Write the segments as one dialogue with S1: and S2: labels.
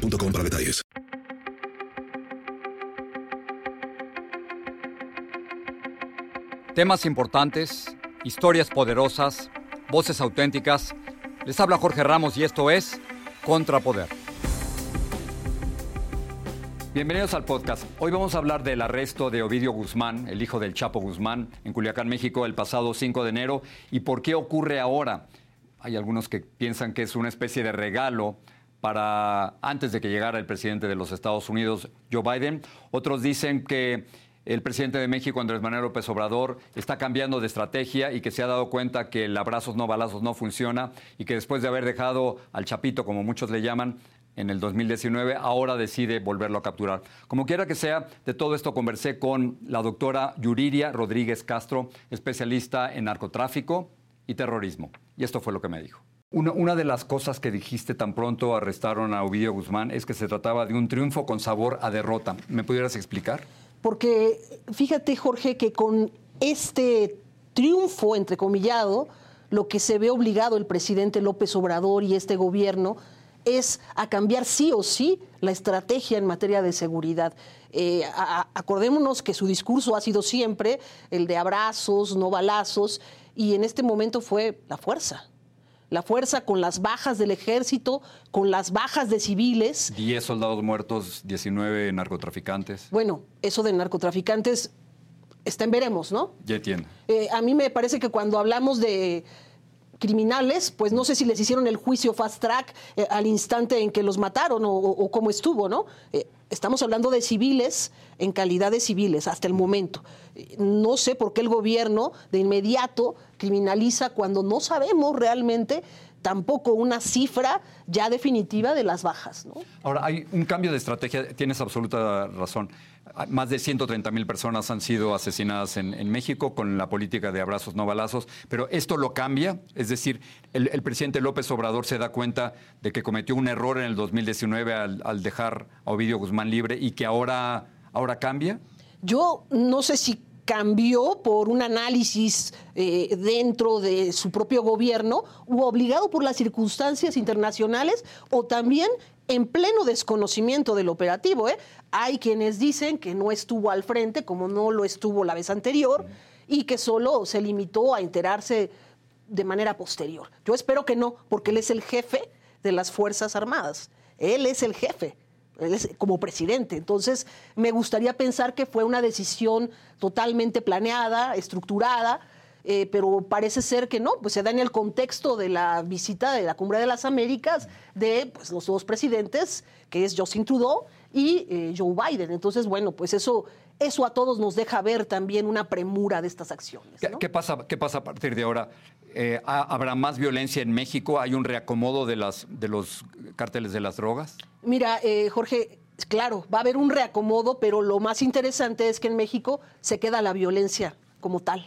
S1: boostmobile.com para.
S2: Temas importantes, historias poderosas, voces auténticas. Les habla Jorge Ramos y esto es Contrapoder. Bienvenidos al podcast. Hoy vamos a hablar del arresto de Ovidio Guzmán, el hijo del Chapo Guzmán, en Culiacán, México, el pasado 5 de enero y por qué ocurre ahora. Hay algunos que piensan que es una especie de regalo para antes de que llegara el presidente de los Estados Unidos, Joe Biden. Otros dicen que el presidente de México, Andrés Manuel López Obrador, está cambiando de estrategia y que se ha dado cuenta que el abrazos no balazos no funciona y que después de haber dejado al Chapito, como muchos le llaman, en el 2019, ahora decide volverlo a capturar. Como quiera que sea, de todo esto conversé con la doctora Yuriria Rodríguez Castro, especialista en narcotráfico y terrorismo. Y esto fue lo que me dijo. Una, de las cosas que dijiste tan pronto arrestaron a Ovidio Guzmán es que se trataba de un triunfo con sabor a derrota. ¿Me pudieras explicar?
S3: Porque fíjate, Jorge, que con este triunfo, entrecomillado, lo que se ve obligado el presidente López Obrador y este gobierno es a cambiar sí o sí la estrategia en materia de seguridad. Eh, acordémonos que su discurso ha sido siempre el de abrazos, no balazos, y en este momento fue la fuerza la fuerza con las bajas del ejército, con las bajas de civiles.
S2: 10 soldados muertos, 19 narcotraficantes.
S3: Bueno, eso de narcotraficantes está en veremos, ¿no?
S2: Ya entiendo.
S3: Eh, a mí me parece que cuando hablamos de criminales, pues no sé si les hicieron el juicio fast track eh, al instante en que los mataron o, cómo estuvo, ¿no? Eh, estamos hablando de civiles en calidad de civiles hasta el momento. no sé por qué el gobierno de inmediato criminaliza cuando no sabemos realmente tampoco una cifra ya definitiva de las bajas. ¿no?
S2: Ahora, hay un cambio de estrategia, tienes absoluta razón. Más de 130 mil personas han sido asesinadas en, México con la política de abrazos no balazos, pero esto lo cambia, es decir, el, presidente López Obrador se da cuenta de que cometió un error en el 2019 al, dejar a Ovidio Guzmán libre y que ahora, ahora cambia.
S3: Yo no sé si cambió por un análisis eh, dentro de su propio gobierno o obligado por las circunstancias internacionales o también en pleno desconocimiento del operativo. ¿eh? Hay quienes dicen que no estuvo al frente, como no lo estuvo la vez anterior, y que solo se limitó a enterarse de manera posterior. Yo espero que no, porque él es el jefe de las Fuerzas Armadas. Él es el jefe como presidente. Entonces, me gustaría pensar que fue una decisión totalmente planeada, estructurada, eh, pero parece ser que no, pues se da en el contexto de la visita de la Cumbre de las Américas de pues, los dos presidentes, que es Justin Trudeau y eh, Joe Biden. Entonces, bueno, pues eso, eso a todos nos deja ver también una premura de estas acciones.
S2: ¿Qué, pasa, ¿Qué pasa a partir de ahora? Eh, ¿Habrá más violencia en México? ¿Hay un reacomodo de, las, de los cárteles de las drogas?
S3: Mira, Jorge, claro, va a haber un reacomodo, pero lo más interesante es que en México se queda la violencia como tal.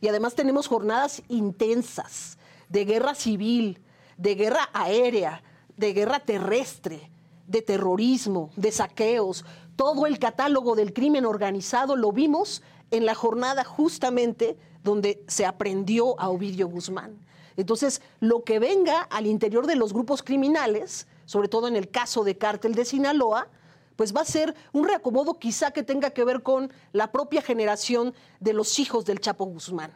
S3: Y además tenemos jornadas intensas de guerra civil, de guerra aérea, de guerra terrestre, de terrorismo, de saqueos. Todo el catálogo del crimen organizado lo vimos en la jornada justamente donde se aprendió a Ovidio Guzmán. Entonces, lo que venga al interior de los grupos criminales, sobre todo en el caso de Cártel de Sinaloa, pues va a ser un reacomodo quizá que tenga que ver con la propia generación de los hijos del Chapo Guzmán.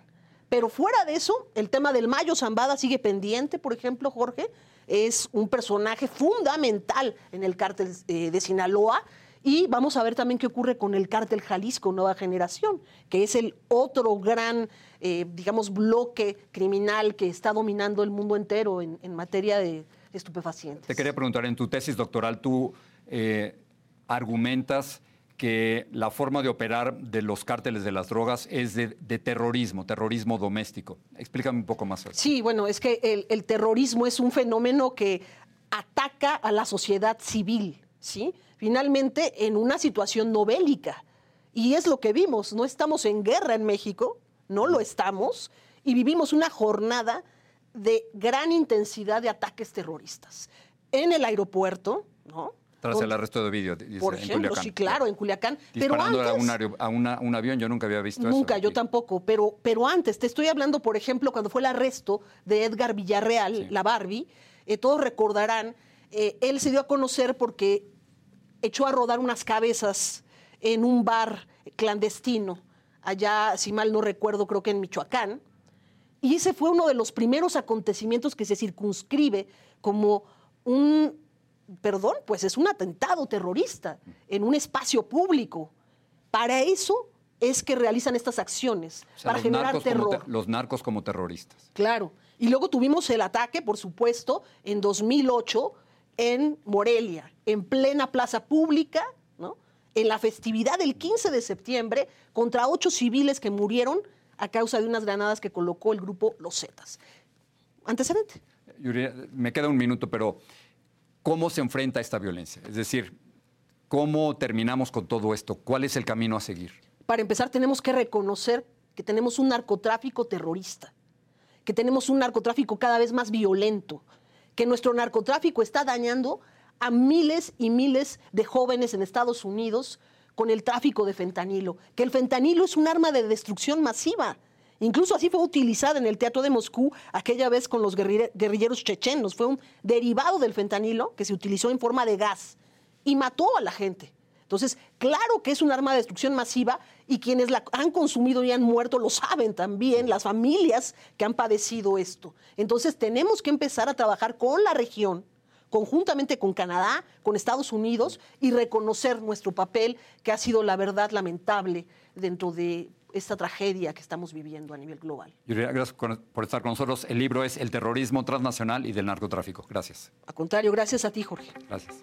S3: Pero fuera de eso, el tema del Mayo Zambada sigue pendiente, por ejemplo, Jorge, es un personaje fundamental en el cártel eh, de Sinaloa. Y vamos a ver también qué ocurre con el cártel Jalisco Nueva Generación, que es el otro gran, eh, digamos, bloque criminal que está dominando el mundo entero en, materia de estupefacientes.
S2: Te quería preguntar, en tu tesis doctoral, tú eh, argumentas que la forma de operar de los cárteles de las drogas es de, terrorismo, terrorismo doméstico. Explícame un poco más.
S3: Sí, bueno, es que el, terrorismo es un fenómeno que ataca a la sociedad civil, ¿sí? Finalmente, en una situación no bélica. Y es lo que vimos, no estamos en guerra en México, no lo estamos, y vivimos una jornada de gran intensidad de ataques terroristas. En el aeropuerto, ¿no?
S2: Tras el arresto de Ovidio, dice,
S3: Por
S2: en
S3: ejemplo,
S2: Culiacán.
S3: sí, claro, en Culiacán. Pero
S2: Disparando a,
S3: antes,
S2: un, aer- a un avión, yo nunca había visto eso.
S3: Nunca, yo tampoco, pero, pero antes, te estoy hablando, por ejemplo, cuando fue el arresto de Edgar Villarreal,
S2: Sí.
S3: la Barbie, eh, todos recordarán, eh, él se dio a conocer porque echó a rodar unas cabezas en un bar clandestino, allá, si mal no recuerdo, creo que en Michoacán, y ese fue uno de los primeros acontecimientos que se circunscribe como un, perdón, pues es un atentado terrorista en un espacio público. Para eso es que realizan estas acciones,
S2: O sea,
S3: para generar terror.
S2: te- los narcos como terroristas.
S3: Claro. Y luego tuvimos el ataque, por supuesto, en 2008 en Morelia, en plena plaza pública, ¿no? En la festividad del 15 de septiembre, contra ocho civiles que murieron a causa de unas granadas que colocó el grupo Los Zetas. Antecedente.
S2: Yuri, me queda un minuto, pero ¿cómo se enfrenta esta violencia? Es decir, ¿cómo terminamos con todo esto? ¿Cuál es el camino a seguir?
S3: Para empezar, tenemos que reconocer que tenemos un narcotráfico terrorista, que tenemos un narcotráfico cada vez más violento, que nuestro narcotráfico está dañando a miles y miles de jóvenes en Estados Unidos con el tráfico de fentanilo, que el fentanilo es un arma de destrucción masiva. Incluso así fue utilizada en el Teatro de Moscú aquella vez con los guerrille- guerrilleros chechenos. Fue un derivado del fentanilo que se utilizó en forma de gas y mató a la gente. Entonces, claro que es un arma de destrucción masiva y quienes la han consumido y han muerto lo saben también, las familias que han padecido esto. Entonces, tenemos que empezar a trabajar con la región, conjuntamente con Canadá, con Estados Unidos y reconocer nuestro papel, que ha sido la verdad lamentable dentro de esta tragedia que estamos viviendo a nivel global.
S2: Yuri, gracias por por estar con nosotros. El libro es El terrorismo transnacional y del narcotráfico. Gracias.
S3: A contrario, gracias a ti, Jorge.
S2: Gracias.